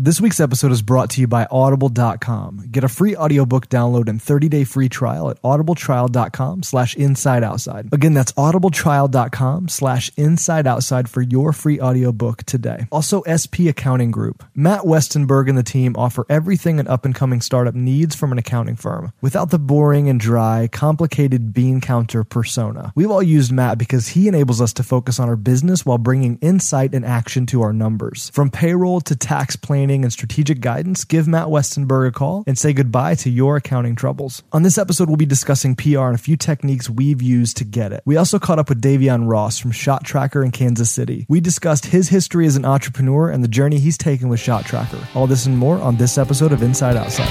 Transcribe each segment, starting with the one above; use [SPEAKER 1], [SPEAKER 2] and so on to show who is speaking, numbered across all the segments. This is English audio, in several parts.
[SPEAKER 1] This week's episode is brought to you by audible.com. Get a free audiobook download and 30-day free trial at audibletrial.com slash inside outside. Again, that's audibletrial.com slash inside outside for your free audiobook today. Also, SP Accounting Group. Matt Westenberg and the team offer everything an up-and-coming startup needs from an accounting firm without the boring and dry, complicated bean counter persona. We've all used Matt because he enables us to focus on our business while bringing insight and action to our numbers. From payroll to tax planning and strategic guidance, give Matt Westenberg a call and say goodbye to your accounting troubles. On this episode, we'll be discussing PR and a few techniques we've used to get it. We also caught up with Davyeon Ross from Shot Tracker in Kansas City. We discussed his history as an entrepreneur and the journey he's taken with Shot Tracker. All this and more on this episode of Inside Outside.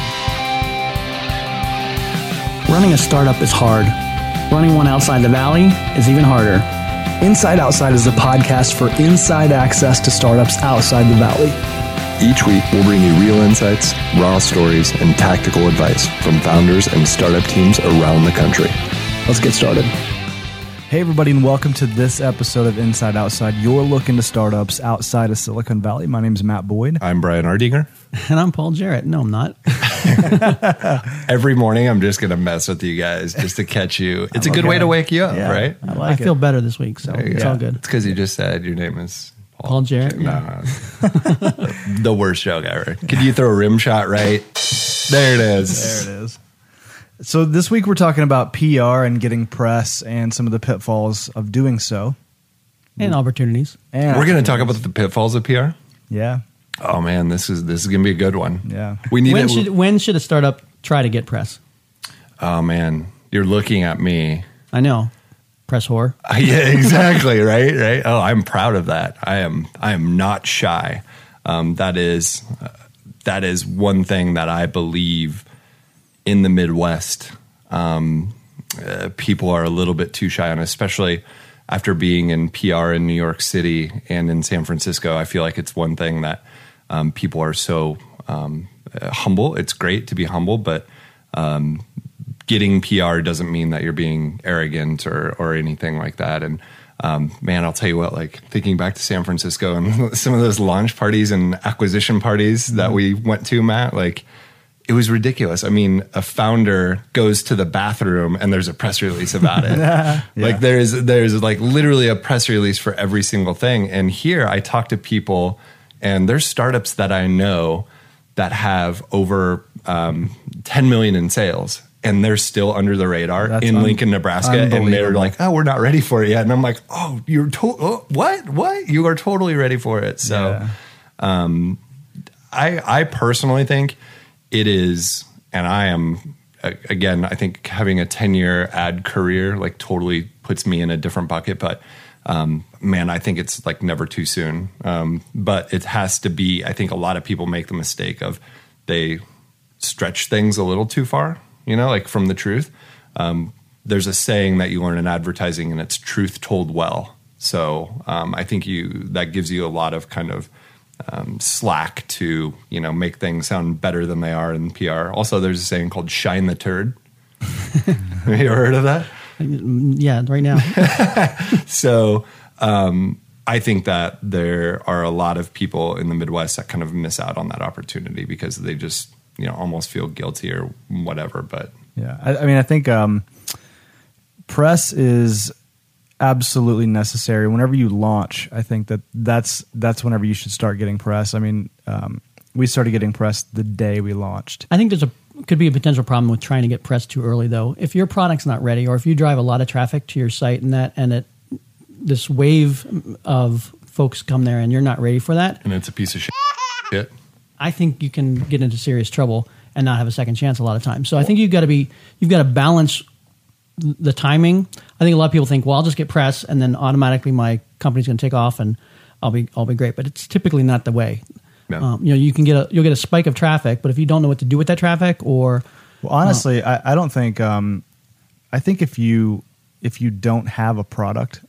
[SPEAKER 2] Running a startup is hard. Running one outside the valley is even harder.
[SPEAKER 1] Inside Outside is a podcast for inside access to startups outside the valley.
[SPEAKER 3] Each week, we'll bring you real insights, raw stories, and tactical advice from founders and startup teams around the country.
[SPEAKER 1] Let's get started. Hey, everybody, and welcome to this episode of Inside Outside. You're looking to startups outside of Silicon Valley. My name is Matt Boyd.
[SPEAKER 3] I'm Brian Ardinger.
[SPEAKER 2] And I'm Paul Jarrett. No, I'm not.
[SPEAKER 3] Every morning, I'm just going to mess with you guys just to catch you. It's a good way to wake you up,
[SPEAKER 1] Yeah.
[SPEAKER 3] right?
[SPEAKER 1] I
[SPEAKER 2] I feel better this week, so it's all good.
[SPEAKER 3] It's because you just said your name is
[SPEAKER 2] Paul oh, Jarrett,
[SPEAKER 3] No, the worst joke ever. Could you throw a rim shot right? There it is.
[SPEAKER 1] There it is. So this week we're talking about PR and getting press and some of the pitfalls of doing so.
[SPEAKER 2] And opportunities.
[SPEAKER 1] And
[SPEAKER 3] We're going to talk about the pitfalls of PR.
[SPEAKER 1] yeah,
[SPEAKER 3] Oh man, this is this is going to be a good one.
[SPEAKER 1] Yeah.
[SPEAKER 3] we need
[SPEAKER 2] When
[SPEAKER 3] it.
[SPEAKER 2] should when should a startup try to get press?
[SPEAKER 3] oh man, you're looking at me.
[SPEAKER 2] I know, press whore.
[SPEAKER 3] yeah, exactly. right, right. Oh, I'm proud of that. I am. I am not shy. Um, that is. Uh, that is one thing that I believe in the Midwest. Um, uh, people are a little bit too shy on, especially after being in PR in New York City and in San Francisco. I feel like it's one thing that um, people are so um, uh, humble. It's great to be humble, but um, getting PR doesn't mean that you're being arrogant or or anything like that. And um, man, I'll tell you what, like thinking back to San Francisco and some of those launch parties and acquisition parties that we went to, Matt, like it was ridiculous. I mean, a founder goes to the bathroom and there's a press release about it. Like there's there's like literally a press release for every single thing. And here I talk to people and there's startups that I know that have over um, 10 million in sales and they're still under the radar
[SPEAKER 1] That's
[SPEAKER 3] in
[SPEAKER 1] un-
[SPEAKER 3] Lincoln, Nebraska. And they're like, oh, we're not ready for it yet. And I'm like, oh, you're to- oh, what? What? You are totally ready for it. So
[SPEAKER 1] Yeah.
[SPEAKER 3] I, I personally think it is, and I am again. I think having a ten year ad career like totally puts me in a different bucket. But um, man, I think it's like never too soon. Um, but it has to be. I think a lot of people make the mistake of they stretch things a little too far. You know, like from the truth. Um, there's a saying that you learn in advertising, and it's truth told well. So um, I think you that gives you a lot of kind of um, slack to you know make things sound better than they are in PR. Also, there's a saying called "shine the turd." Have you ever heard of that?
[SPEAKER 2] Yeah, right now.
[SPEAKER 3] So um, I think that there are a lot of people in the Midwest that kind of miss out on that opportunity because they just you know almost feel guilty or whatever. But
[SPEAKER 1] Yeah, I, I mean, I think um, press is absolutely necessary whenever you launch. I think that that's that's whenever you should start getting press. I mean, um, we started getting press the day we launched.
[SPEAKER 2] I think there's a could be a potential problem with trying to get press too early though. If your product's not ready, or if you drive a lot of traffic to your site and that and it this wave of folks come there and you're not ready for that,
[SPEAKER 3] and it's a piece of shit.
[SPEAKER 2] I think you can get into serious trouble and not have a second chance a lot of times. So I think you've got to be you've got to balance the timing. I think a lot of people think, well, I'll just get press and then automatically my company's going to take off and I'll be I'll be great. But it's typically not the way.
[SPEAKER 3] No.
[SPEAKER 2] Um, you know, you can get a you'll get a spike of traffic, but if you don't know what to do with that traffic or
[SPEAKER 1] Well, honestly, I, I don't think. Um, I think if you if you don't have a product,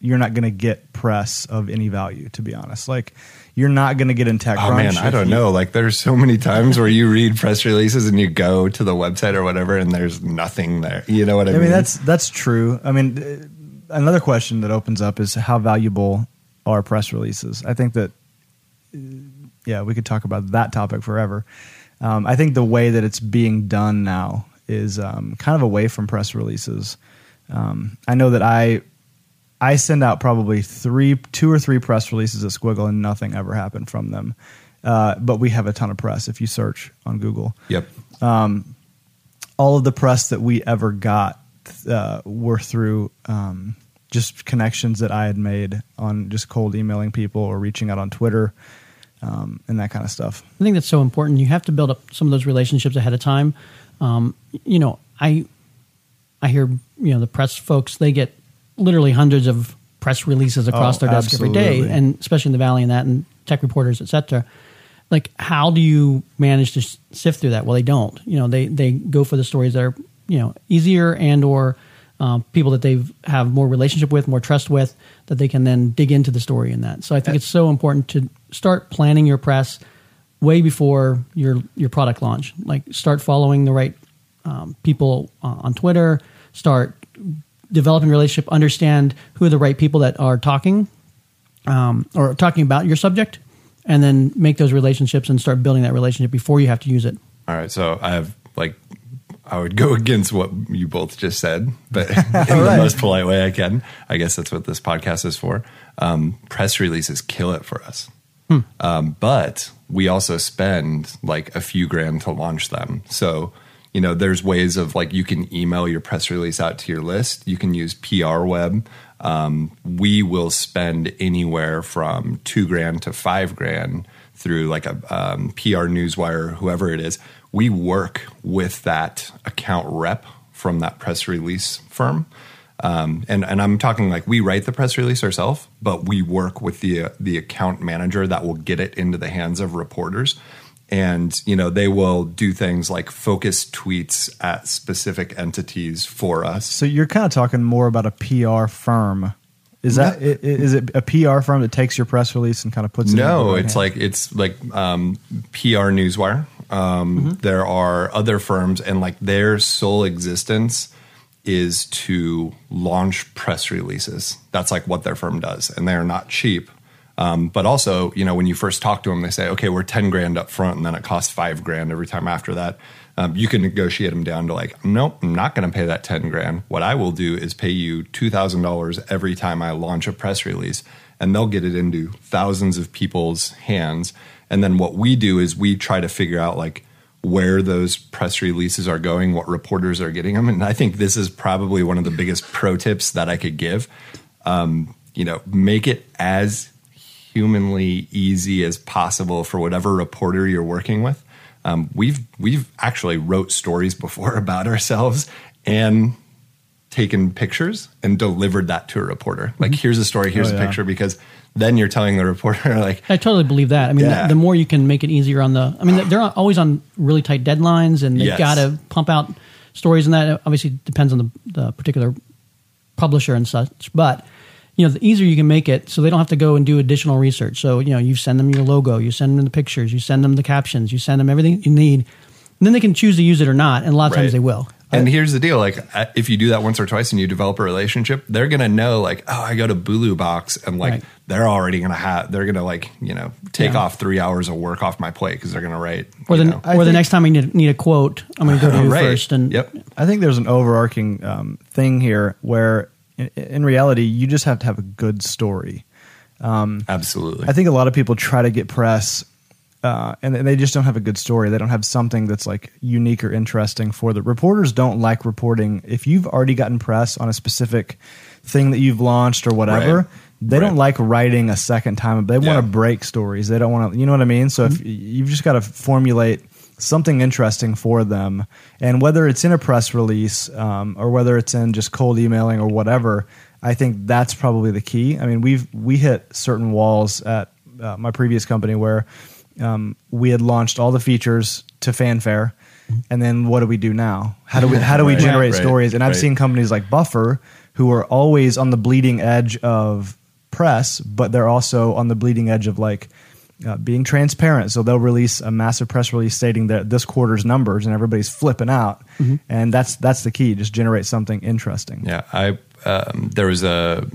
[SPEAKER 1] you're not going to get press of any value. To be honest, like you're not going to get in tech.
[SPEAKER 3] Oh man, I don't know. Like there's so many times where you read press releases and you go to the website or whatever, and there's nothing there. You know what I,
[SPEAKER 1] I
[SPEAKER 3] mean?
[SPEAKER 1] I mean, that's that's true. I mean, uh, another question that opens up is how valuable are press releases? I think that uh, yeah, we could talk about that topic forever. Um, I think the way that it's being done now is um, kind of away from press releases. Um, I know that I I send out probably three, two or three press releases at Squiggle, and nothing ever happened from them. Uh, but we have a ton of press if you search on Google.
[SPEAKER 3] Yep.
[SPEAKER 1] All of the press that we ever got uh, were through um, just connections that I had made on just cold emailing people or reaching out on Twitter um, and that kind of stuff.
[SPEAKER 2] I think that's so important. You have to build up some of those relationships ahead of time. Um, you know, I I hear you know the press folks they get literally hundreds of press releases across
[SPEAKER 1] Oh,
[SPEAKER 2] their desk every day, and especially in the valley and that, and tech reporters, etc. Like, how do you manage to sift through that? Well, they don't. You know, they they go for the stories that are you know easier and or um, people that they have more relationship with, more trust with, that they can then dig into the story in that. So I think it's so important to start planning your press way before your your product launch. Like start following the right um, people uh, on Twitter. Start developing a relationship. Understand who are the right people that are talking um, or talking about your subject, and then make those relationships and start building that relationship before you have to use it.
[SPEAKER 3] All right. So I have like, I would go against what you both just said, but in the most polite way I can. I guess that's what this podcast is for. Um, press releases kill it for us. Um, but we also spend like a few grand to launch them. So, you know, there's ways of like you can email your press release out to your list. You can use PR web. Um, we will spend anywhere from two grand to five grand through like a um, PR newswire, whoever it is. We work with that account rep from that press release firm. Um, and and I'm talking like we write the press release ourselves, but we work with the uh, the account manager that will get it into the hands of reporters, and you know they will do things like focus tweets at specific entities for us.
[SPEAKER 1] So you're kind of talking more about a PR firm. Is that i- is it a PR firm that takes your press release and kind of puts it?
[SPEAKER 3] No, it's
[SPEAKER 1] hands?
[SPEAKER 3] like it's like um, PR Newswire. Um, There are other firms, and like their sole existence is to launch press releases. That's like what their firm does, and they are not cheap. Um, but also, you know, when you first talk to them, they say, "Okay, we're ten grand up front, and then it costs five grand every time after that." Um, you can negotiate them down to like, "Nope, I'm not going to pay that ten grand. What I will do is pay you two thousand dollars every time I launch a press release." and they'll get it into thousands of people's hands. And then what we do is we try to figure out like where those press releases are going, what reporters are getting them. And I think this is probably one of the biggest pro tips that I could give. Um, you know, make it as humanly easy as possible for whatever reporter you're working with. Um, we've we've actually wrote stories before about ourselves and taken pictures and delivered that to a reporter. Like, here's a story, here's
[SPEAKER 1] Oh,
[SPEAKER 3] a picture, because then you're telling the reporter, like,
[SPEAKER 2] I totally believe that. I mean,
[SPEAKER 3] Yeah.
[SPEAKER 2] the, the more you can make it easier on the, I mean, they're always on really tight deadlines, and they've
[SPEAKER 3] Yes.
[SPEAKER 2] got to pump out stories, and that obviously depends on the, the particular publisher and such. But you know, the easier you can make it, so they don't have to go and do additional research. So you know, you send them your logo, you send them the pictures, you send them the captions, you send them everything you need, and then they can choose to use it or not. And a lot of
[SPEAKER 3] Right.
[SPEAKER 2] times they will.
[SPEAKER 3] And here's the deal: like, uh, if you do that once or twice and you develop a relationship, they're gonna know, like, oh, I go to Bulu Box, and like,
[SPEAKER 2] Right.
[SPEAKER 3] they're already gonna have, they're gonna like, you know, take
[SPEAKER 2] Yeah.
[SPEAKER 3] off three hours of work off my plate because they're gonna write.
[SPEAKER 2] Or the
[SPEAKER 3] know.
[SPEAKER 1] I
[SPEAKER 2] or the next time I need, need a quote, I'm going to go to you
[SPEAKER 3] Right.
[SPEAKER 2] first. And
[SPEAKER 3] Yep.
[SPEAKER 1] I think there's an overarching um, thing here where, in, in reality, you just have to have a good story.
[SPEAKER 3] absolutely.
[SPEAKER 1] I think a lot of people try to get press, uh, and they just don't have a good story. They don't have something that's like unique or interesting for the reporters. Don't like reporting if you've already gotten press on a specific thing that you've launched or whatever.
[SPEAKER 3] Right.
[SPEAKER 1] They don't like writing a second time. They want to break stories. They don't want to. You know what I mean? So if you've just got to formulate something interesting for them, and whether it's in a press release um, or whether it's in just cold emailing or whatever, I think that's probably the key. I mean, we've we hit certain walls at uh, my previous company where um, we had launched all the features to fanfare, and then what do we do now? How do we how do we
[SPEAKER 3] Right,
[SPEAKER 1] generate
[SPEAKER 3] right,
[SPEAKER 1] stories? And I've
[SPEAKER 3] right.
[SPEAKER 1] seen companies like Buffer who are always on the bleeding edge of press, but they're also on the bleeding edge of like uh, being transparent. So they'll release a massive press release stating that this quarter's numbers, and everybody's flipping out. And that's that's the key. Just generate something interesting.
[SPEAKER 3] Yeah, I um, there was a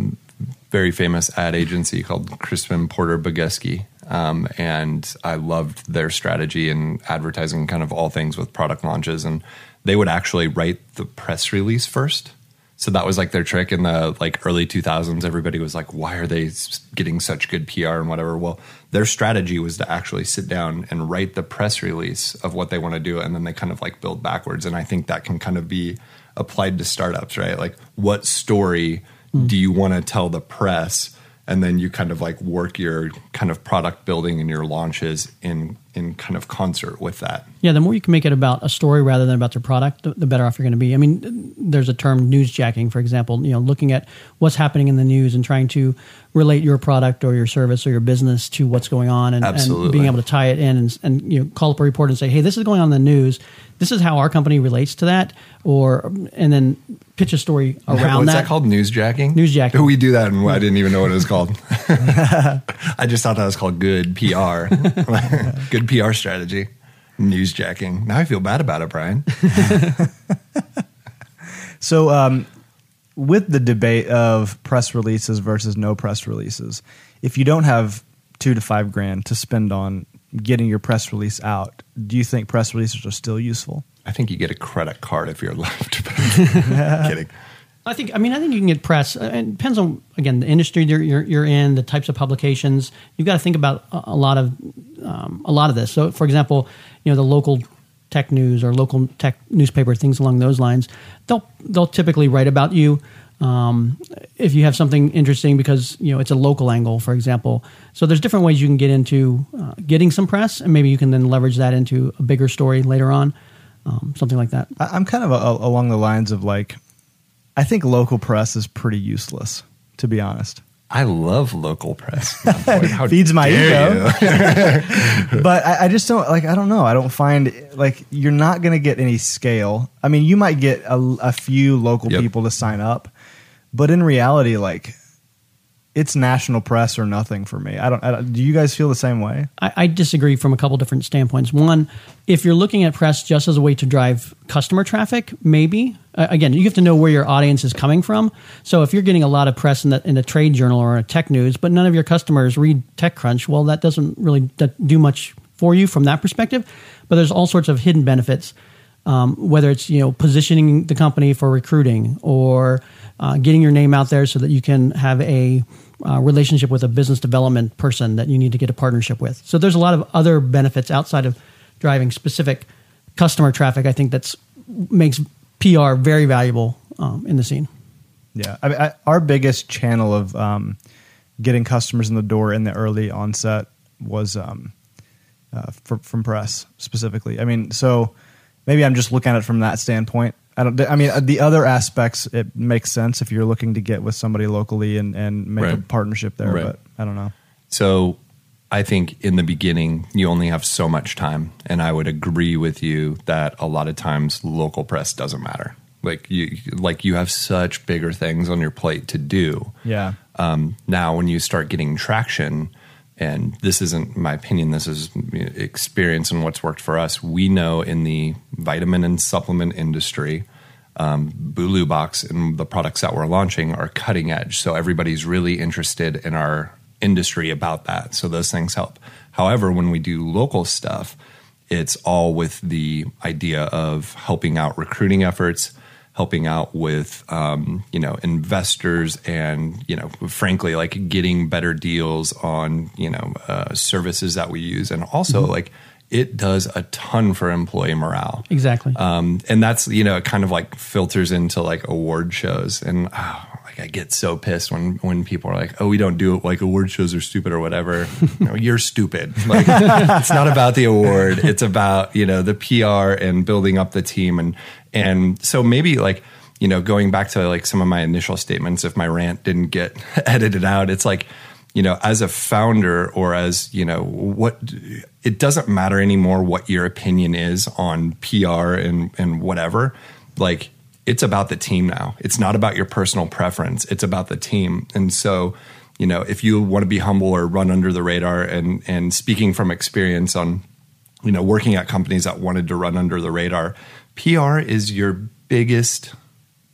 [SPEAKER 3] very famous ad agency called Crispin Porter Bogusky, Um, and I loved their strategy in advertising kind of all things with product launches. And they would actually write the press release first. So that was like their trick in the like early 2000s. Everybody was like, why are they getting such good PR and whatever? Well, their strategy was to actually sit down and write the press release of what they want to do. And then they kind of like build backwards. And I think that can kind of be applied to startups, right? Like, what story mm. do you want to tell the press? And then you kind of like work your kind of product building and your launches in in kind of concert with that.
[SPEAKER 2] Yeah, the more you can make it about a story rather than about your product, the better off you're going to be. I mean, there's a term newsjacking, for example. You know, looking at what's happening in the news and trying to relate your product or your service or your business to what's going on, and, and being able to tie it in and, and you know call up a reporter and say, "Hey, this is going on in the news this is how our company relates to that, or and then pitch a story around
[SPEAKER 3] What's
[SPEAKER 2] that.
[SPEAKER 3] that called? Newsjacking.
[SPEAKER 2] Newsjacking.
[SPEAKER 3] We do that, and I didn't even know what it was called. I just thought that was called good PR, good PR strategy. Newsjacking. Now I feel bad about it, Brian.
[SPEAKER 1] so, um, with the debate of press releases versus no press releases, if you don't have two to five grand to spend on getting your press release out, do you think press releases are still useful?
[SPEAKER 3] I think you get a credit card if you're left. Kidding.
[SPEAKER 2] I think. I mean, I think you can get press. Uh, it depends on again the industry you're, you're, you're in, the types of publications. You've got to think about a, a lot of um, a lot of this. So, for example, you know the local tech news or local tech newspaper, things along those lines. They'll they'll typically write about you um, if you have something interesting because you know it's a local angle, for example. So there's different ways you can get into uh, getting some press, and maybe you can then leverage that into a bigger story later on, um, something like that.
[SPEAKER 1] I'm kind of a, along the lines of like, I think local press is pretty useless, to be honest.
[SPEAKER 3] I love local press.
[SPEAKER 1] Feeds my ego. but I, I, just don't like. I don't know. I don't find like you're not going to get any scale. I mean, you might get a, a few local yep. people to sign up, but in reality, like it's national press or nothing for me. I don't, I don't. do you guys feel the same way?
[SPEAKER 2] I, I, disagree from a couple different standpoints. One, if you're looking at press just as a way to drive customer traffic, maybe. Uh, again, you have to know where your audience is coming from. So if you're getting a lot of press in, the, in a trade journal or a tech news, but none of your customers read TechCrunch, well, that doesn't really do much for you from that perspective. But there's all sorts of hidden benefits. Um, whether it's you know positioning the company for recruiting or uh, getting your name out there so that you can have a uh, relationship with a business development person that you need to get a partnership with. So there's a lot of other benefits outside of driving specific customer traffic. I think that's makes PR very valuable um, in the scene.
[SPEAKER 1] Yeah, I mean, I, our biggest channel of um, getting customers in the door in the early onset was um, uh, from, from press specifically. I mean, so maybe I'm just looking at it from that standpoint. I don't. I mean, the other aspects it makes sense if you're looking to get with somebody locally and and make right. a partnership there. Right. But I don't know.
[SPEAKER 3] So, I think in the beginning you only have so much time, and I would agree with you that a lot of times local press doesn't matter. Like you, like you have such bigger things on your plate to do.
[SPEAKER 1] Yeah.
[SPEAKER 3] Um, now, when you start getting traction, and this isn't my opinion. This is experience and what's worked for us. We know in the vitamin and supplement industry um, Bulu Box and the products that we're launching are cutting edge. So everybody's really interested in our industry about that. So those things help. However when we do local stuff it's all with the idea of helping out recruiting efforts helping out with um, you know investors and you know frankly like getting better deals on you know uh, services that we use. And also mm-hmm. like it does a ton for employee morale.
[SPEAKER 2] Exactly.
[SPEAKER 3] Um, and that's you know it kind of like filters into like award shows. And oh, like I get so pissed when when people are like, "Oh, we don't do it like award shows are stupid or whatever." no, you're stupid. Like it's not about the award; it's about you know the PR and building up the team and and so maybe like, you know, going back to like some of my initial statements, if my rant didn't get edited out, it's like, you know, as a founder or as, you know, what it doesn't matter anymore what your opinion is on PR and, and whatever. Like, it's about the team now. It's not about your personal preference. It's about the team. And so, you know, if you want to be humble or run under the radar and and speaking from experience on, you know, working at companies that wanted to run under the radar, PR is your biggest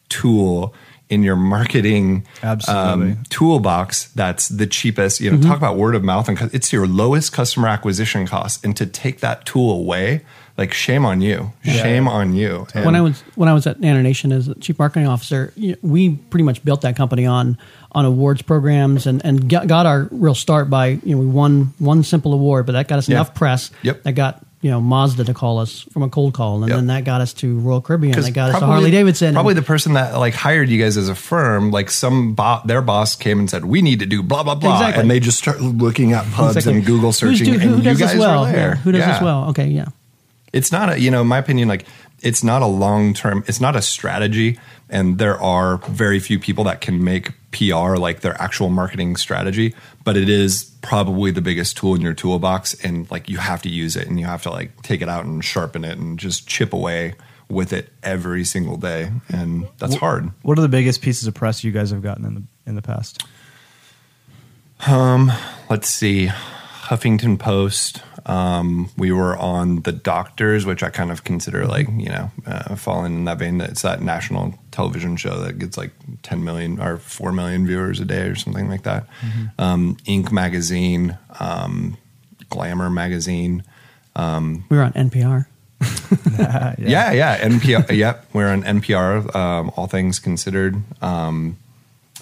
[SPEAKER 3] tool in your marketing
[SPEAKER 1] Absolutely.
[SPEAKER 3] um, toolbox that's the cheapest. You know, talk about word of mouth and it's your lowest customer acquisition cost. And to take that tool away, like shame on you, shame on you. And
[SPEAKER 2] when I was when I was at Nation as a chief marketing officer, you know, we pretty much built that company on on awards programs and and got, got our real start by you know we won one simple award, but that got us
[SPEAKER 3] Yeah.
[SPEAKER 2] enough press.
[SPEAKER 3] Yep.
[SPEAKER 2] That got you know Mazda to call us from a cold call, and
[SPEAKER 3] Yep.
[SPEAKER 2] then that got us to Royal Caribbean. That got us to Harley Davidson.
[SPEAKER 3] Probably the person that like hired you guys as a firm, like some bo- their boss came and said, "We need to do blah blah blah,"
[SPEAKER 2] Exactly.
[SPEAKER 3] and they just started looking at pubs
[SPEAKER 2] Exactly.
[SPEAKER 3] and Google searching,
[SPEAKER 2] do- who
[SPEAKER 3] and you
[SPEAKER 2] does
[SPEAKER 3] guys
[SPEAKER 2] this well?
[SPEAKER 3] there.
[SPEAKER 2] Yeah, Who does
[SPEAKER 3] Yeah.
[SPEAKER 2] this well? Okay, yeah.
[SPEAKER 3] It's not a, you know, my opinion, like it's not a long term, it's not a strategy. And there are very few people that can make PR like their actual marketing strategy, but it is probably the biggest tool in your toolbox. And like you have to use it and you have to like take it out and sharpen it and just chip away with it every single day. And that's hard.
[SPEAKER 1] What are the biggest pieces of press you guys have gotten in the in the past?
[SPEAKER 3] Um, let's see huffington post um, we were on the doctors which i kind of consider like you know uh, falling in that vein. It's that national television show that gets like 10 million or 4 million viewers a day or something like that. Um, inc. magazine um, glamour magazine Um
[SPEAKER 2] We were on NPR.
[SPEAKER 3] yeah yeah, npr yep we're on npr um, all things considered. Um,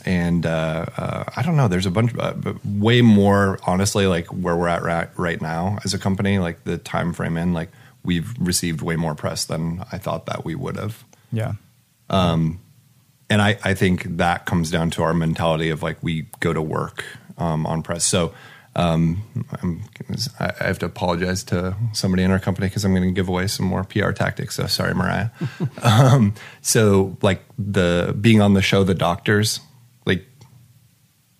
[SPEAKER 3] and uh, uh, I don't know. There's a bunch, uh, but way more honestly, like where we're at right, right now as a company, like the time frame in, like we've received way more press than I thought that we would have.
[SPEAKER 1] Yeah.
[SPEAKER 3] And I, I think that comes down to our mentality of like we go to work um, on press. So um, I'm, I have to apologize to somebody in our company because I'm going to give away some more PR tactics. So sorry, Mariah. um, so like the being on the show, The Doctors,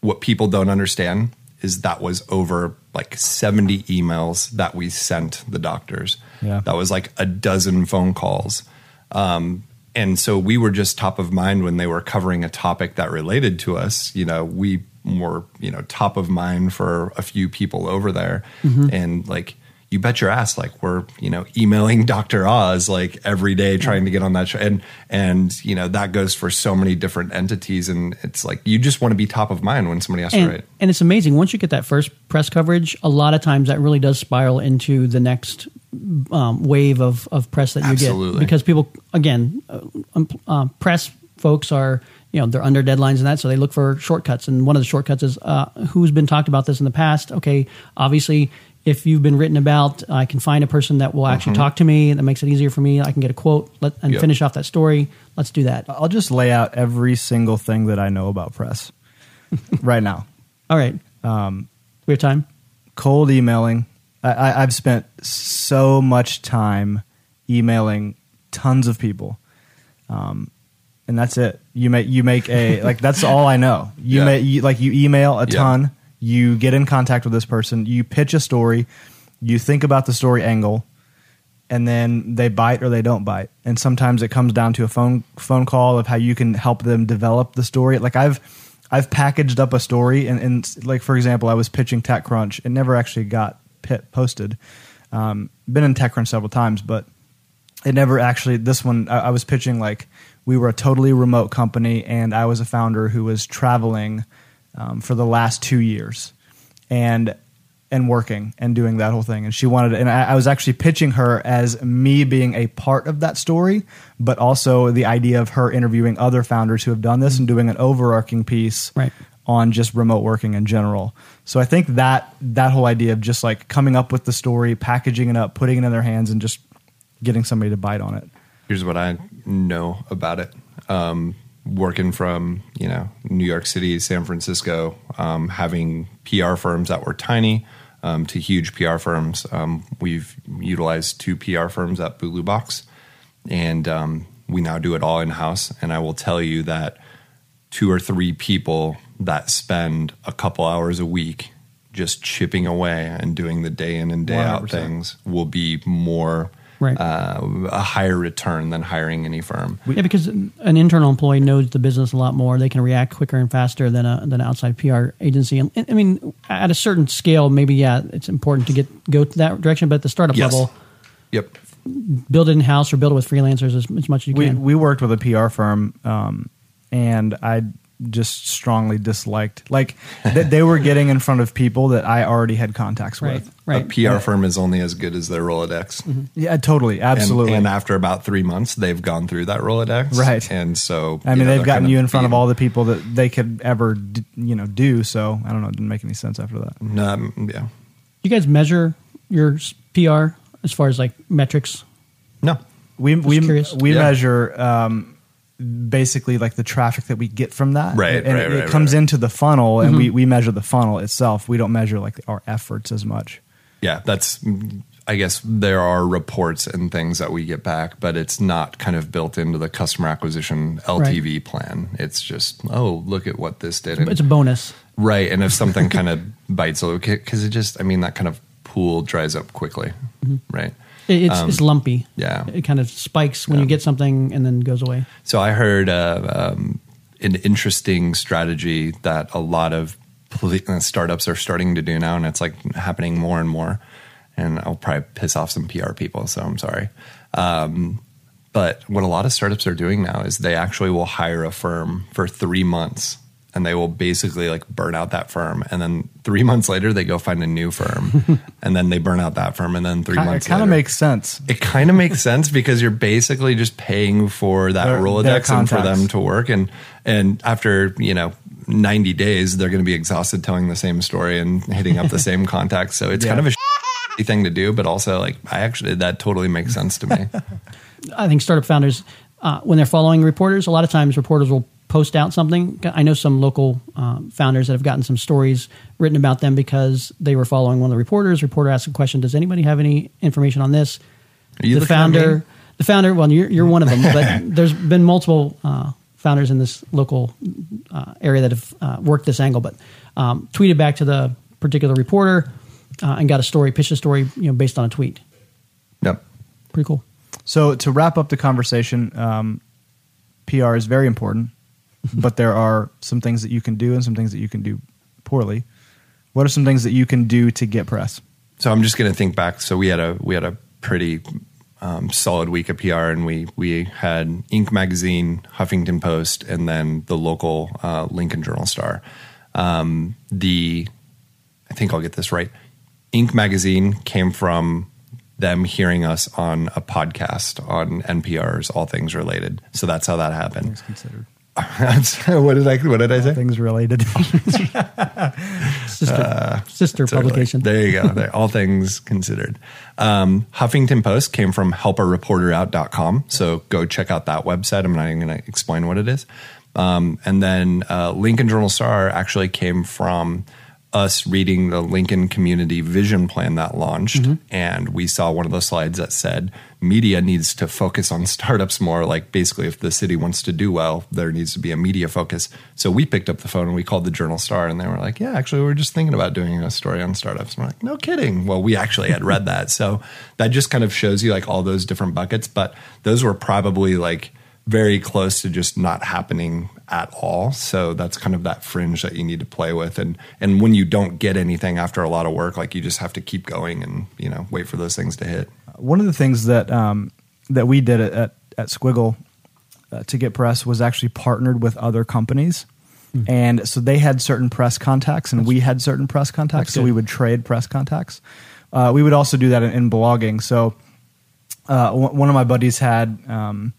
[SPEAKER 3] what people don't understand is that was over like 70 emails that we sent the doctors.
[SPEAKER 1] Yeah.
[SPEAKER 3] That was like a dozen phone calls. Um, and so we were just top of mind when they were covering a topic that related to us. You know, we were, you know, top of mind for a few people over there. And like, you bet your ass, like we're, you know, emailing Dr. Oz like every day trying to get on that show. And, and, you know, that goes for so many different entities. And it's like, you just want to be top of mind when somebody asks
[SPEAKER 2] and,
[SPEAKER 3] to write.
[SPEAKER 2] and it's amazing once you get that first press coverage a lot of times that really does spiral into the next um, wave of, of press that you
[SPEAKER 3] Absolutely.
[SPEAKER 2] get because people again uh, um, uh, press folks are you know they're under deadlines and that so they look for shortcuts and one of the shortcuts is uh, who's been talked about this in the past okay obviously if you've been written about i can find a person that will actually talk to me that makes it easier for me i can get a quote let, and
[SPEAKER 3] Yep.
[SPEAKER 2] finish off that story let's do that
[SPEAKER 1] I'll just lay out every single thing that I know about press right now.
[SPEAKER 2] all right um, we have time
[SPEAKER 1] Cold emailing. I, I, I've spent so much time emailing tons of people, um, and that's it. You make you make a like that's all I know. You
[SPEAKER 3] Yeah.
[SPEAKER 1] make you, like you email a
[SPEAKER 3] Yeah.
[SPEAKER 1] ton. You get in contact with this person. You pitch a story. You think about the story angle, and then they bite or they don't bite. And sometimes it comes down to a phone phone call of how you can help them develop the story. Like I've I've packaged up a story and, and like for example, I was pitching TechCrunch. It never actually got pit posted. Um, been in TechCrunch several times, but it never actually. This one I, I was pitching like we were a totally remote company, and I was a founder who was traveling um, for the last two years, and and working and doing that whole thing. And she wanted, and I, I was actually pitching her as me being a part of that story, but also the idea of her interviewing other founders who have done this and doing an overarching piece
[SPEAKER 2] Right.
[SPEAKER 1] on just remote working in general. So I think that that whole idea of just like coming up with the story, packaging it up, putting it in their hands, and just getting somebody to bite on it.
[SPEAKER 3] here's what I know about it. Um, working from you know New York City, San Francisco, um, having PR firms that were tiny um, to huge PR firms. Um, we've utilized two PR firms at Bulu Box, and um, we now do it all in house. And I will tell you that two or three people that spend a couple hours a week just chipping away and doing the day in and day out
[SPEAKER 1] 100%.
[SPEAKER 3] things will be more
[SPEAKER 2] Right.
[SPEAKER 3] uh, a higher return than hiring any firm.
[SPEAKER 2] yeah, because an internal employee knows the business a lot more. They can react quicker and faster than a than an outside PR agency. And I mean, at a certain scale, maybe yeah, it's important to get go to that direction. But at the startup
[SPEAKER 3] Yes.
[SPEAKER 2] level,
[SPEAKER 3] Yep.
[SPEAKER 2] build it in house or build it with freelancers as, as much as you
[SPEAKER 1] We
[SPEAKER 2] can.
[SPEAKER 1] we worked with a PR firm, um, and I just strongly disliked like that they were getting in front of people that I already had contacts
[SPEAKER 2] Right.
[SPEAKER 1] with.
[SPEAKER 2] Right.
[SPEAKER 3] A PR firm is only as good as their Rolodex.
[SPEAKER 1] Yeah, totally, absolutely.
[SPEAKER 3] And, after about three months, they've gone through that Rolodex.
[SPEAKER 1] Right.
[SPEAKER 3] And so,
[SPEAKER 1] I mean,
[SPEAKER 3] know,
[SPEAKER 1] they've gotten you in front of all the people that they could ever, d- you know, do. So I don't know. It didn't make any sense after that.
[SPEAKER 3] Um, yeah.
[SPEAKER 2] You guys measure your PR as far as like metrics?
[SPEAKER 3] No.
[SPEAKER 1] We we
[SPEAKER 2] curious.
[SPEAKER 1] we
[SPEAKER 3] Yeah.
[SPEAKER 1] measure um, basically like the traffic that we get from that,
[SPEAKER 3] Right,
[SPEAKER 1] And
[SPEAKER 3] right,
[SPEAKER 1] it,
[SPEAKER 3] right,
[SPEAKER 1] it comes
[SPEAKER 3] right.
[SPEAKER 1] into the funnel, and we mm-hmm. we measure the funnel itself. We don't measure like our efforts as much.
[SPEAKER 3] Yeah. That's, I guess there are reports and things that we get back, but it's not kind of built into the customer acquisition LTV plan. It's just, oh, look at what this did. And-
[SPEAKER 2] It's a bonus.
[SPEAKER 3] Right. And if something kind of bites a little, because it just, I mean, that kind of pool dries up quickly. Mm-hmm. Right.
[SPEAKER 2] It, it's,
[SPEAKER 3] Um,
[SPEAKER 2] it's lumpy.
[SPEAKER 3] yeah.
[SPEAKER 2] It kind of spikes when you get something and then goes away.
[SPEAKER 3] So I heard uh, um, an interesting strategy that a lot of uh, startups are starting to do now, and it's like happening more and more. And I'll probably piss off some PR people, so I'm sorry. Um, but what a lot of startups are doing now is they actually will hire a firm for three months. And they will basically like burn out that firm, and then three months later they go find a new firm, and then they burn out that firm, and then three
[SPEAKER 1] Ki- It
[SPEAKER 3] months
[SPEAKER 1] kind of makes sense.
[SPEAKER 3] it kind of makes sense because you're basically just paying for that
[SPEAKER 1] Their- their
[SPEAKER 3] Rolodex and for them to work. And and after you know 90 days, they're going to be exhausted telling the same story and hitting up the same contacts. So it's
[SPEAKER 1] Yeah.
[SPEAKER 3] kind of a thing to do, but also like I actually that totally makes sense to me.
[SPEAKER 2] I think startup founders, uh, when they're following reporters, a lot of times reporters will post out something. I know some local um, founders that have gotten some stories written about them because they were following one of the reporters. Reporter asked a question: Does anybody have any information on this?
[SPEAKER 3] Are you
[SPEAKER 2] the founder, the founder. Well, you're you're one of them, but there's been multiple uh, founders in this local uh, area that have uh, worked this angle, but um, tweeted back to the particular reporter uh, and got a story, pitched a story, you know, based on a tweet.
[SPEAKER 3] Yep.
[SPEAKER 2] Pretty cool.
[SPEAKER 1] So to wrap up the conversation, um, PR is very important, but there are some things that you can do and some things that you can do poorly. What are some things that you can do to get press?
[SPEAKER 3] So I'm just going to think back. So we had a we had a pretty um, solid week of PR, and we we had Inc. magazine, Huffington Post, and then the local uh, Lincoln Journal Star. Um, the I think I'll get this right. Inc. magazine came from them hearing us on a podcast on NPR's All Things Related. So that's how that happened. What did I what did I say?
[SPEAKER 1] Things related.
[SPEAKER 2] Sister, sister
[SPEAKER 3] Totally.
[SPEAKER 2] publication.
[SPEAKER 3] There you go. There, all things considered. Um, Huffington Post came from helpareporterout.com. So go check out that website. I'm not even going to explain what it is. Um, and then uh, Lincoln Journal Star actually came from us reading the Lincoln Community Vision Plan that launched. Mm-hmm. And we saw one of the slides that said media needs to focus on startups more. Like basically, if the city wants to do well, there needs to be a media focus. So we picked up the phone and we called the Journal Star, and they were like, "Yeah, actually, we are just thinking about doing a story on startups." And we're like, "No kidding." Well, we actually had read that, so that just kind of shows you like all those different buckets. But those were probably like very close to just not happening at all. So that's kind of that fringe that you need to play with. And and when you don't get anything after a lot of work, like you just have to keep going and you know wait for those things to hit.
[SPEAKER 1] One of the things that um, that we did at at, at Squiggle uh, to get press was actually partnered with other companies, and so they had certain press contacts, and we had certain press contacts. So we would trade press contacts. Uh, we would also do that in, in blogging. So uh, one one of my buddies had. Um,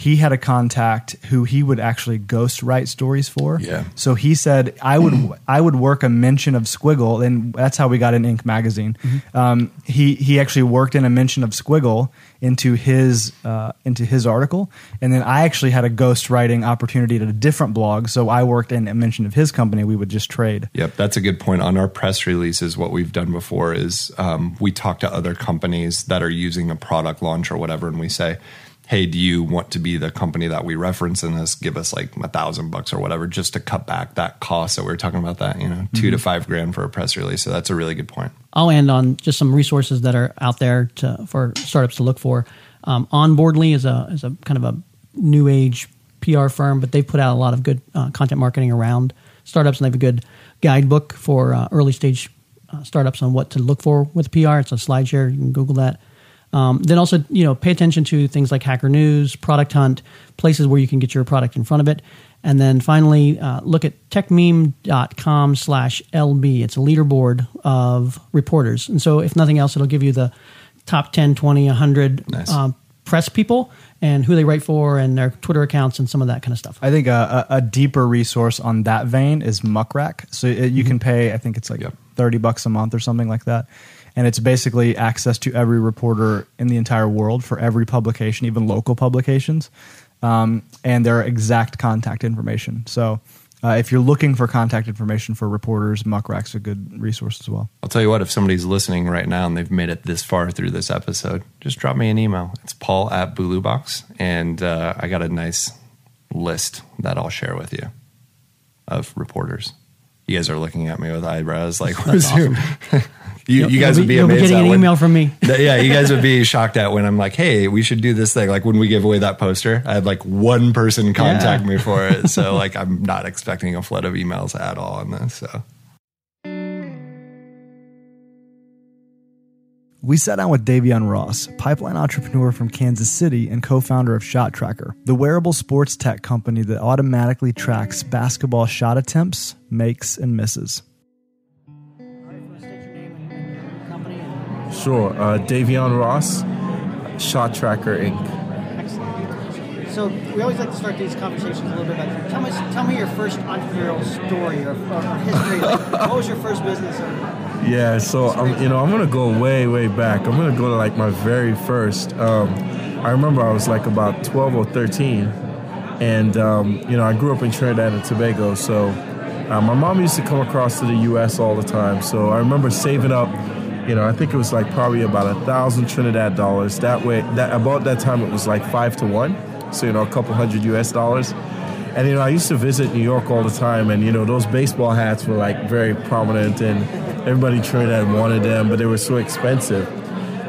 [SPEAKER 1] he had a contact who he would actually ghost write stories for.
[SPEAKER 3] Yeah.
[SPEAKER 1] So he said I would I would work a mention of Squiggle, and that's how we got in Inc. magazine. Um, he he actually worked in a mention of Squiggle into his uh, into his article, and then I actually had a ghost writing opportunity at a different blog. So I worked in a mention of his company. We would just trade.
[SPEAKER 3] Yep, that's a good point. On our press releases, what we've done before is um, we talk to other companies that are using a product launch or whatever, and we say, "Hey, do you want to be the company that we reference in this? Give us like a thousand bucks or whatever, just to cut back that cost." that we were talking about that, you know, 2 to five grand for a press release. So that's a really good point.
[SPEAKER 2] I'll end on just some resources that are out there to, for startups to look for. Um, Onboardly is a is a kind of a new age PR firm, but they've put out a lot of good uh, content marketing around startups, and they have a good guidebook for uh, early stage uh, startups on what to look for with PR. It's a slide share. You can Google that. Um, then also, you know, pay attention to things like Hacker News, Product Hunt, places where you can get your product in front of it. And then finally, uh, look at techmeme.com slash LB. It's a leaderboard of reporters. And so, if nothing else, it'll give you the top 10, 20, 100
[SPEAKER 3] Nice.
[SPEAKER 2] uh, press people and who they write for and their Twitter accounts and some of that kind of stuff.
[SPEAKER 1] I think a, a, a deeper resource on that vein is Muckrack. So it, you can pay, I think it's like
[SPEAKER 3] Yep.
[SPEAKER 1] 30 bucks a month or something like that. And it's basically access to every reporter in the entire world for every publication, even local publications, um, and their exact contact information. So uh, if you're looking for contact information for reporters, Muckrack's a good resource as well.
[SPEAKER 3] I'll tell you what, if somebody's listening right now and they've made it this far through this episode, just drop me an email. It's paul at Box, and uh, I got a nice list that I'll share with you of reporters. You guys are looking at me with eyebrows like, what's your. you, you guys
[SPEAKER 2] You'll
[SPEAKER 3] would be
[SPEAKER 2] you'll
[SPEAKER 3] amazed.
[SPEAKER 2] getting
[SPEAKER 3] at
[SPEAKER 2] an
[SPEAKER 3] when-
[SPEAKER 2] email from me.
[SPEAKER 3] Yeah, you guys would be shocked at when I'm like, hey, we should do this thing. Like when we give away that poster, I had like one person contact
[SPEAKER 2] Yeah.
[SPEAKER 3] me for it. So like I'm not expecting a flood of emails at all on this. So
[SPEAKER 1] We sat down with Davyeon Ross, pipeline entrepreneur from Kansas City and co founder of Shot Tracker, the wearable sports tech company that automatically tracks basketball shot attempts, makes, and misses.
[SPEAKER 4] Sure. Uh, Davyeon Ross, Shot Tracker Inc.
[SPEAKER 2] So we always like to start these conversations a little bit about. Tell me, tell me your first entrepreneurial story or, or history. Like, what was your first business?
[SPEAKER 4] Yeah, so I'm, you know, I'm gonna go way, way back. I'm gonna go to like my very first. Um, I remember I was like about 12 or 13, and um, you know, I grew up in Trinidad and Tobago. So uh, my mom used to come across to the U.S. all the time. So I remember saving up. You know, I think it was like probably about a thousand Trinidad dollars. That way, that about that time it was like five to one. So you know, a couple hundred U.S. dollars. And you know, I used to visit New York all the time, and you know, those baseball hats were like very prominent, and everybody in Trinidad wanted them, but they were so expensive.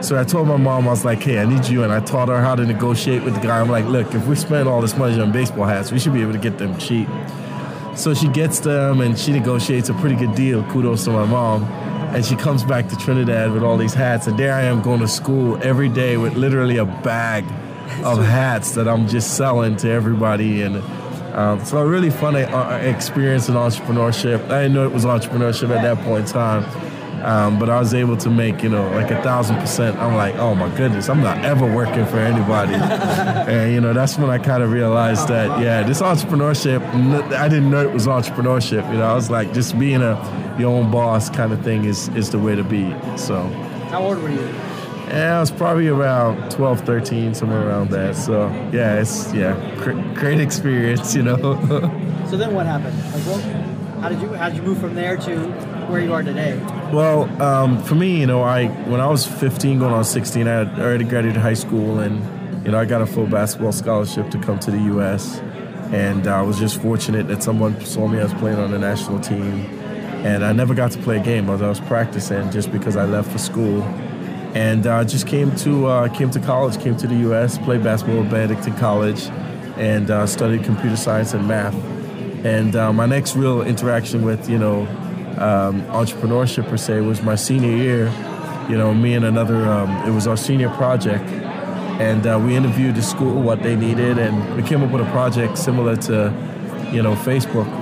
[SPEAKER 4] So I told my mom, I was like, "Hey, I need you," and I taught her how to negotiate with the guy. I'm like, "Look, if we spend all this money on baseball hats, we should be able to get them cheap." So she gets them, and she negotiates a pretty good deal. Kudos to my mom. And she comes back to Trinidad with all these hats, and there I am going to school every day with literally a bag of hats that I'm just selling to everybody, and um, so a really fun uh, experience in entrepreneurship. I didn't know it was entrepreneurship at that point in time, um, but I was able to make you know like a thousand percent. I'm like, oh my goodness, I'm not ever working for anybody, and you know that's when I kind of realized that yeah, this entrepreneurship. I didn't know it was entrepreneurship. You know, I was like, just being a your own boss kind of thing is is the way to be. So.
[SPEAKER 2] How old were you?
[SPEAKER 4] Yeah, I was probably around 12, 13, somewhere around that. So, yeah, it's, yeah, cr- great experience, you know.
[SPEAKER 2] So then what happened? Like, well, how did you how did you move from there to where you are today?
[SPEAKER 4] well, um, for me, you know, I when I was 15 going on 16, I had already graduated high school and, you know, I got a full basketball scholarship to come to the U.S. And I was just fortunate that someone saw me as playing on the national team. And I never got to play a game, but I was practicing just because I left for school. And uh, just came to uh, came to college, came to the U.S., played basketball at Benedictine College, and uh, studied computer science and math. And uh, my next real interaction with you know um, entrepreneurship per se was my senior year. You know, me and another um, it was our senior project, and uh, we interviewed the school what they needed, and we came up with a project similar to you know Facebook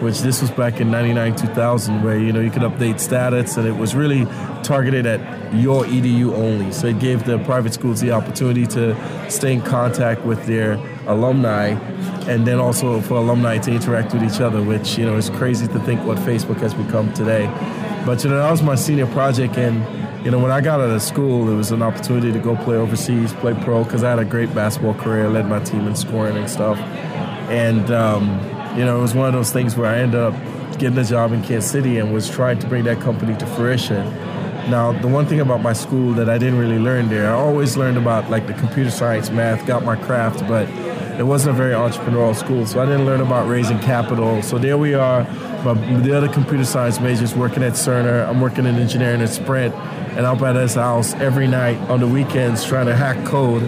[SPEAKER 4] which this was back in 99 2000 where you know you could update status and it was really targeted at your edu only. So it gave the private schools the opportunity to stay in contact with their alumni and then also for alumni to interact with each other which you know is crazy to think what facebook has become today. But you know that was my senior project and you know when i got out of school it was an opportunity to go play overseas play pro because i had a great basketball career. Led my team in scoring and stuff. And um, you know, it was one of those things where I ended up getting a job in Kansas City and was trying to bring that company to fruition. Now, the one thing about my school that I didn't really learn there, I always learned about like the computer science, math, got my craft, but it wasn't a very entrepreneurial school, so I didn't learn about raising capital. So there we are, my, the other computer science majors working at Cerner. I'm working in engineering at Sprint, and I'm at his house every night on the weekends trying to hack code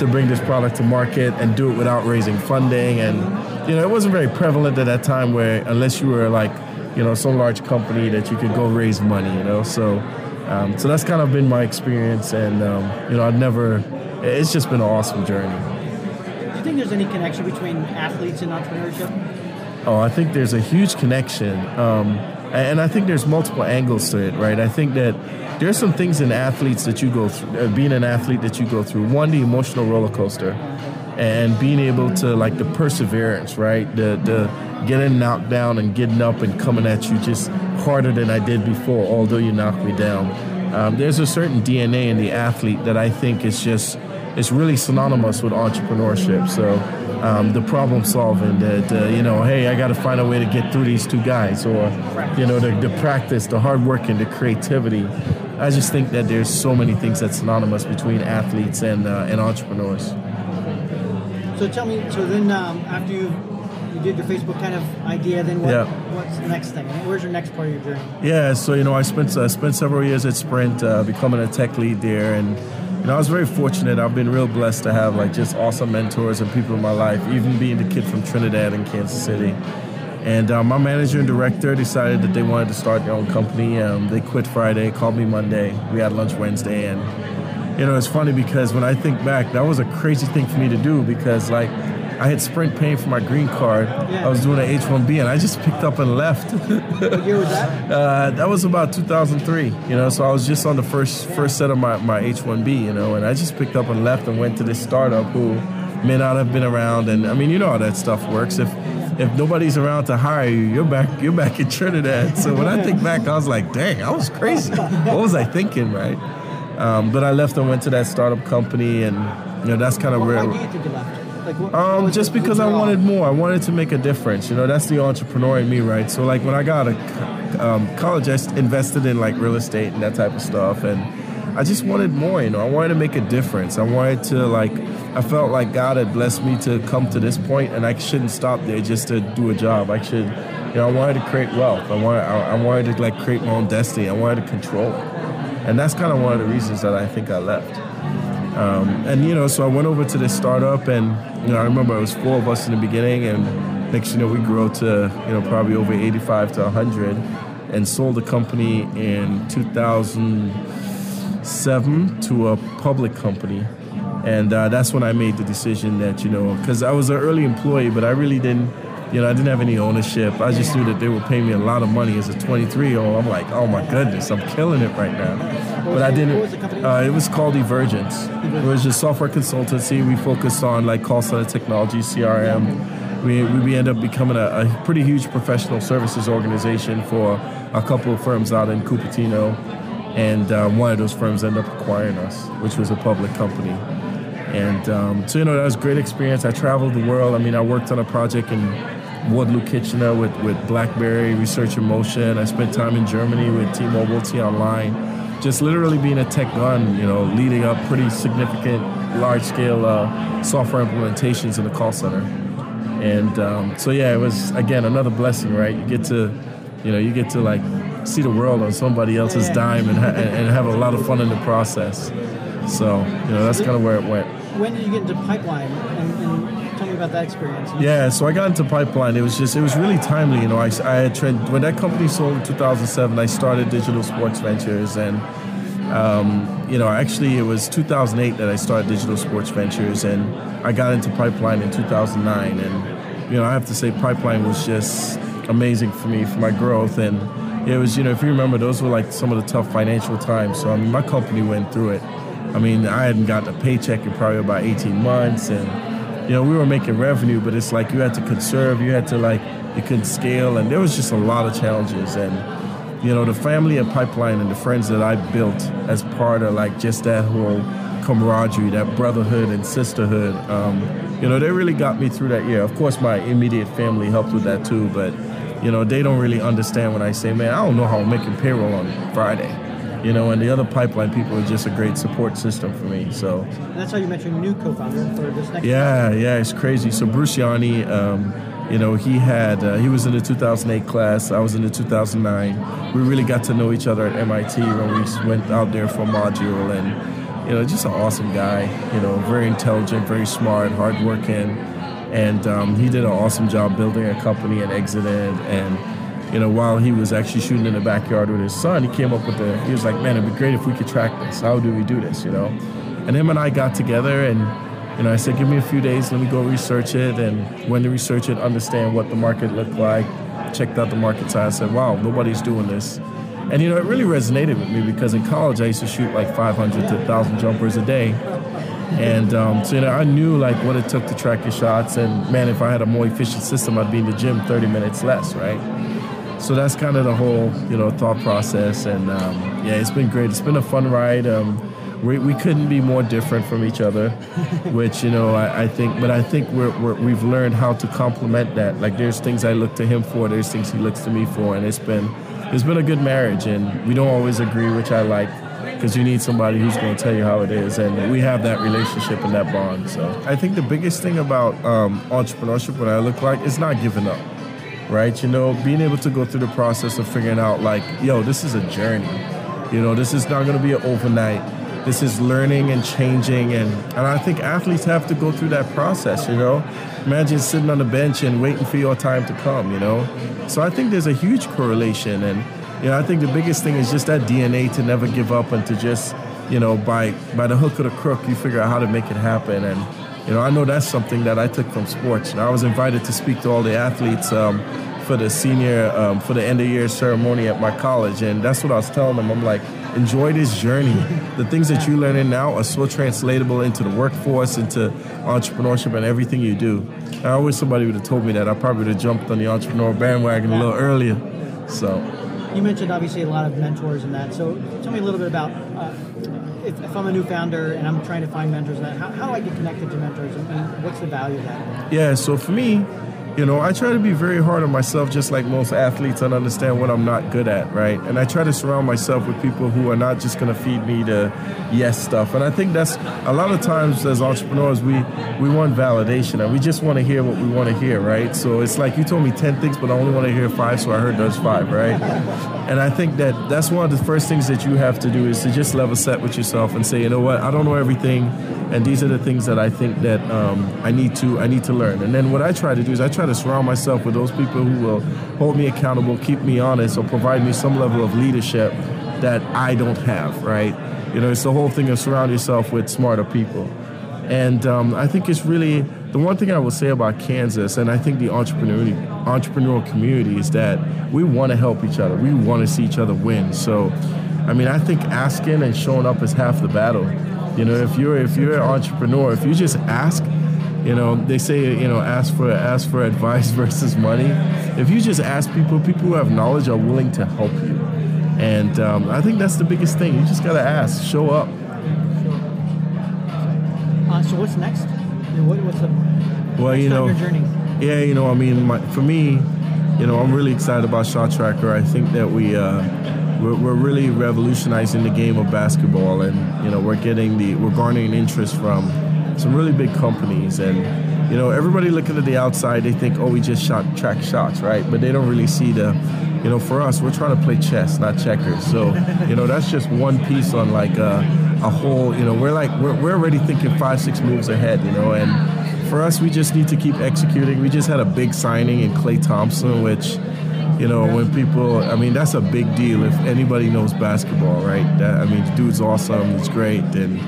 [SPEAKER 4] to bring this product to market and do it without raising funding and you know, it wasn't very prevalent at that time where unless you were like, you know, some large company that you could go raise money, you know. So, um, so that's kind of been my experience, and um, you know, I've never. It's just been an awesome journey.
[SPEAKER 2] Do you think there's any connection between athletes and entrepreneurship?
[SPEAKER 4] Oh, I think there's a huge connection. Um, and I think there's multiple angles to it, right? I think that there's some things in athletes that you go through, uh, being an athlete that you go through. One, the emotional roller coaster, and being able to like the perseverance, right? The the getting knocked down and getting up and coming at you just harder than I did before, although you knocked me down. Um, there's a certain DNA in the athlete that I think is just it's really synonymous with entrepreneurship. So um, the problem solving, that uh, you know, hey, I got to find a way to get through these two guys, or you know, the, the practice, the hard work, and the creativity. I just think that there's so many things that's synonymous between athletes and uh, and entrepreneurs.
[SPEAKER 2] So tell me, so then um, after you you did your Facebook kind of idea, then what,
[SPEAKER 4] Yeah.
[SPEAKER 2] what's the next thing? Where's your next part of your journey?
[SPEAKER 4] Yeah, so you know, I spent uh, spent several years at Sprint, uh, becoming a tech lead there, and you know, I was very fortunate. I've been real blessed to have like just awesome mentors and people in my life, even being the kid from Trinidad and Kansas City. And uh, my manager and director decided that they wanted to start their own company. Um, they quit Friday, called me Monday. We had lunch Wednesday, and you know, it's funny because when I think back, that was a crazy thing for me to do because like. I had Sprint paying for my green card.
[SPEAKER 2] Yeah.
[SPEAKER 4] I was doing an H-1B, and I just picked up and left.
[SPEAKER 2] What year was that?
[SPEAKER 4] Uh, that was about 2003, you know. So I was just on the first first set of my, my H1B, you know, and I just picked up and left and went to this startup who may not have been around. And I mean, you know how that stuff works. If if nobody's around to hire you, you're back you're back in Trinidad. So when I think back, I was like, dang, I was crazy. What was I thinking, right? Um, but I left and went to that startup company, and you know that's kind of
[SPEAKER 2] Why
[SPEAKER 4] where.
[SPEAKER 2] do you think you left? Like, what, what
[SPEAKER 4] Um,
[SPEAKER 2] was
[SPEAKER 4] just because I wanted more. I wanted to make a difference. You know, that's the entrepreneur in me, right? So, like, when I got a um, college, I invested in like real estate and that type of stuff, and I just wanted more. You know, I wanted to make a difference. I wanted to like. I felt like God had blessed me to come to this point, and I shouldn't stop there just to do a job. I should, you know, I wanted to create wealth. I wanted, I, I wanted to like create my own destiny. I wanted to control it, and that's kind of one of the reasons that I think I left. Um, and you know, so I went over to this startup, and you know, I remember it was four of us in the beginning, and next, you know, we grew to you know probably over 85 to 100, and sold the company in 2007 to a public company, and uh, that's when I made the decision that you know, because I was an early employee, but I really didn't. You know, I didn't have any ownership. I just knew that they would pay me a lot of money as a 23 year old. I'm like, oh my goodness, I'm killing it right now. But I didn't. Uh, it was called Evergence. It was a software consultancy. We focused on like call center technology, CRM. We, we ended up becoming a, a pretty huge professional services organization for a couple of firms out in Cupertino. And uh, one of those firms ended up acquiring us, which was a public company. And um, so, you know, that was a great experience. I traveled the world. I mean, I worked on a project in Waterloo, Kitchener with, with BlackBerry, Research in Motion. I spent time in Germany with T-Mobile, T-Online. Just literally being a tech gun, you know, leading up pretty significant, large-scale uh, software implementations in the call center. And um, so, yeah, it was, again, another blessing, right? You get to, you know, you get to, like, see the world on somebody else's
[SPEAKER 2] Yeah.
[SPEAKER 4] dime and, ha- and have a lot of fun in the process. So, you know, that's kind of where it went.
[SPEAKER 2] When did you get into pipeline? And, and tell me about that experience.
[SPEAKER 4] Yeah, so I got into pipeline. It was just, it was really timely. You know, I, I had when that company sold in 2007, I started Digital Sports Ventures, and um, you know, actually it was 2008 that I started Digital Sports Ventures, and I got into pipeline in 2009, and you know, I have to say, pipeline was just amazing for me for my growth, and it was, you know, if you remember, those were like some of the tough financial times. So I mean, my company went through it. I mean, I hadn't gotten a paycheck in probably about 18 months, and you know, we were making revenue, but it's like you had to conserve, you had to like, you couldn't scale, and there was just a lot of challenges. And, you know, the family at Pipeline and the friends that I built as part of like just that whole camaraderie, that brotherhood and sisterhood, um, you know, they really got me through that year. Of course, my immediate family helped with that too, but, you know, they don't really understand when I say, man, I don't know how I'm making payroll on Friday. You know, and the other pipeline people are just a great support system for me. So,
[SPEAKER 2] And that's how you met your new co-founder for this next.
[SPEAKER 4] yeah, yeah, it's crazy. So Bruce Ianni, um, you know, he had uh, he was in the 2008 class. I was in the 2009. We really got to know each other at MIT when we went out there for a module, and you know, just an awesome guy. You know, very intelligent, very smart, hardworking, and um, he did an awesome job building a company and exited. And you know, while he was actually shooting in the backyard with his son, he came up with the. He was like, "Man, it'd be great if we could track this. How do we do this?" You know, and him and I got together and you know, I said, give me a few days, let me go research it. And when to research it, understand what the market looked like. Checked out the market side. I said, wow, nobody's doing this. And, you know, it really resonated with me because in college I used to shoot like 500 to 1,000 jumpers a day. And um, so, you know, I knew like what it took to track your shots. And man, if I had a more efficient system, I'd be in the gym 30 minutes less, right? So that's kind of the whole, you know, thought process. And um, yeah, it's been great. It's been a fun ride. Um, we, we couldn't be more different from each other, which, you know, I, I think, but I think we're, we're, we've learned how to complement that. Like there's things I look to him for, there's things he looks to me for. And it's been, it's been a good marriage. And we don't always agree, which I like because you need somebody who's going to tell you how it is, and we have that relationship and that bond. So I think the biggest thing about um, entrepreneurship, what I look like, is not giving up, right? You know, being able to go through the process of figuring out, like, yo, this is a journey. You know, this is not going to be an overnight. This is learning and changing, and and I think athletes have to go through that process. You know, imagine sitting on the bench and waiting for your time to come. You know, so I think there's a huge correlation and you know, I think the biggest thing is just that DNA to never give up and to just, you know, by by the hook or the crook, you figure out how to make it happen. And you know, I know that's something that I took from sports. And I was invited to speak to all the athletes um, for the senior um, for the end of year ceremony at my college, and that's what I was telling them. I'm like, enjoy this journey. The things that you learn in now are so translatable into the workforce, into entrepreneurship, and everything you do. I wish somebody would have told me that. I probably would have jumped on the entrepreneur bandwagon a little earlier. So
[SPEAKER 2] you mentioned obviously a lot of mentors and that. So tell me a little bit about uh, if, if, I'm a new founder and I'm trying to find mentors, how, how do I get connected to mentors and, and what's the value of that?
[SPEAKER 4] Yeah, so for me, you know, I try to be very hard on myself, just like most athletes, and understand what I'm not good at, right? And I try to surround myself with people who are not just going to feed me the yes stuff. And I think that's a lot of times as entrepreneurs, we we want validation and we just want to hear what we want to hear, right? So it's like you told me ten things, but I only want to hear five, so I heard those five, right? And I think that that's one of the first things that you have to do is to just level set with yourself and say, you know what, I don't know everything, and these are the things that I think that um, I need to I need to learn. And then what I try to do is I try to surround myself with those people who will hold me accountable, keep me honest, or provide me some level of leadership that I don't have, right? You know, it's the whole thing of surround yourself with smarter people. And um, I think it's really the one thing I will say about Kansas, and I think the entrepreneurial community is that we want to help each other. We want to see each other win. So, I mean, I think asking and showing up is half the battle. You know, if you're if you're an entrepreneur, if you just ask, you know, they say you know ask for ask for advice versus money. If you just ask people, people who have knowledge are willing to help you, and um, I think that's the biggest thing. You just gotta ask, show up.
[SPEAKER 2] Uh, so what's next? What, what's the
[SPEAKER 4] well, you know, yeah, you know, I mean, my, for me, you know, I'm really excited about Shot Tracker. I think that we. Uh, we're, we're really revolutionizing the game of basketball, and you know we're getting the we're garnering interest from some really big companies and you know everybody looking at the outside they think oh we just shot track shots right? But they don't really see the you know for us we're trying to play chess not checkers. So you know that's just one piece on like a, a whole you know we're like we're, we're already thinking five six moves ahead you know? And for us we just need to keep executing. We just had a big signing in klay thompson which you know, when people, I mean, that's a big deal if anybody knows basketball, right? That, I mean, the dude's awesome, he's great, and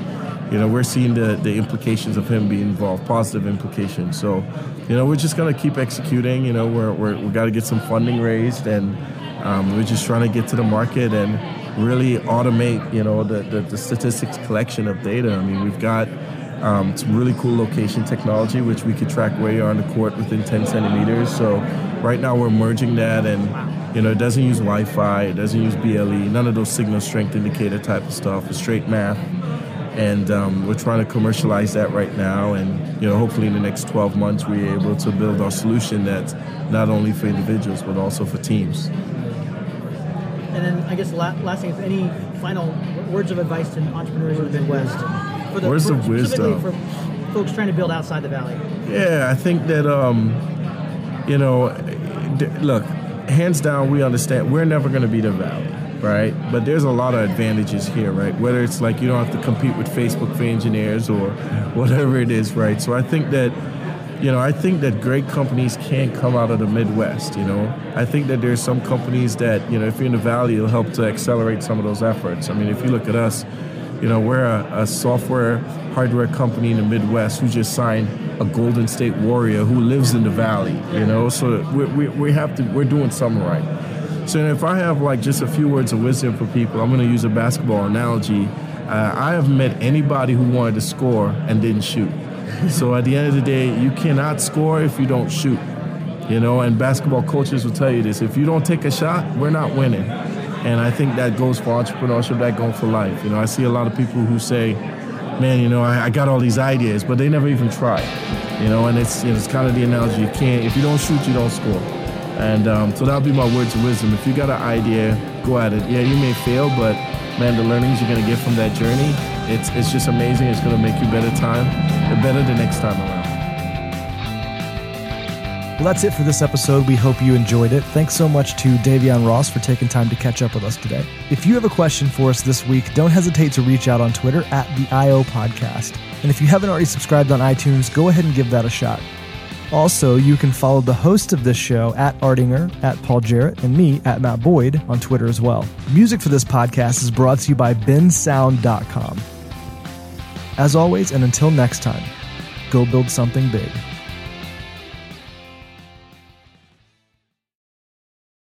[SPEAKER 4] you know, we're seeing the, the implications of him being involved, positive implications. So, you know, we're just going to keep executing. You know, we're, we're, we got to get some funding raised, and um, we're just trying to get to the market and really automate, you know, the, the, the statistics collection of data. I mean, we've got um, some really cool location technology, which we could track where you are on the court within 10 centimeters. So right now we're merging that and, you know, it doesn't use Wi-Fi, it doesn't use BLE, none of those signal strength indicator type of stuff. It's straight math and um, we're trying to commercialize that right now. And you know hopefully in the next 12 months we're able to build our solution that's not only for individuals but also for teams.
[SPEAKER 2] And then i guess last thing is any final words of advice to entrepreneurs in the midwest
[SPEAKER 4] for the, words for, of wisdom.
[SPEAKER 2] for folks trying to build outside the valley.
[SPEAKER 4] Yeah i think that um, you know look hands down we understand we're never going to be the valley right? But there's a lot of advantages here, right? Whether it's like you don't have to compete with Facebook for engineers or whatever it is, right? So I think that, you know, I think that great companies can't come out of the Midwest, you know. I think that there's some companies that, you know, if you're in the Valley, it'll help to accelerate some of those efforts. I mean, if you look at us, You know, we're a, a software hardware company in the Midwest who just signed a Golden State Warrior who lives in the Valley. You know, so we, we, we have to we're doing something right. So if I have like just a few words of wisdom for people, I'm going to use a basketball analogy. Uh, I have met anybody who wanted to score and didn't shoot. So at the end of the day, you cannot score if you don't shoot. You know, and basketball coaches will tell you this: if you don't take a shot, we're not winning. And I think that goes for entrepreneurship, that goes for life. You know, I see a lot of people who say, "Man, you know, I, I got all these ideas," but they never even try. You know, and it's you know, it's kind of the analogy: you can't if you don't shoot, you don't score. And um, so that'll be my words of wisdom. If you got an idea, go at it. Yeah, you may fail, but man, the learnings you're gonna get from that journey, it's it's just amazing. It's gonna make you better time, better the next time around.
[SPEAKER 1] Well, that's it for this episode. We hope you enjoyed it. Thanks so much to Davyeon Ross for taking time to catch up with us today. If you have a question for us this week, don't hesitate to reach out on Twitter at the IO Podcast. And if you haven't already subscribed on iTunes, go ahead and give that a shot. Also, you can follow the host of this show at Artinger, at Paul Jarrett, and me at Matt Boyd on Twitter as well. Music for this podcast is brought to you by bensound.com. As always, and until next time, go build something big.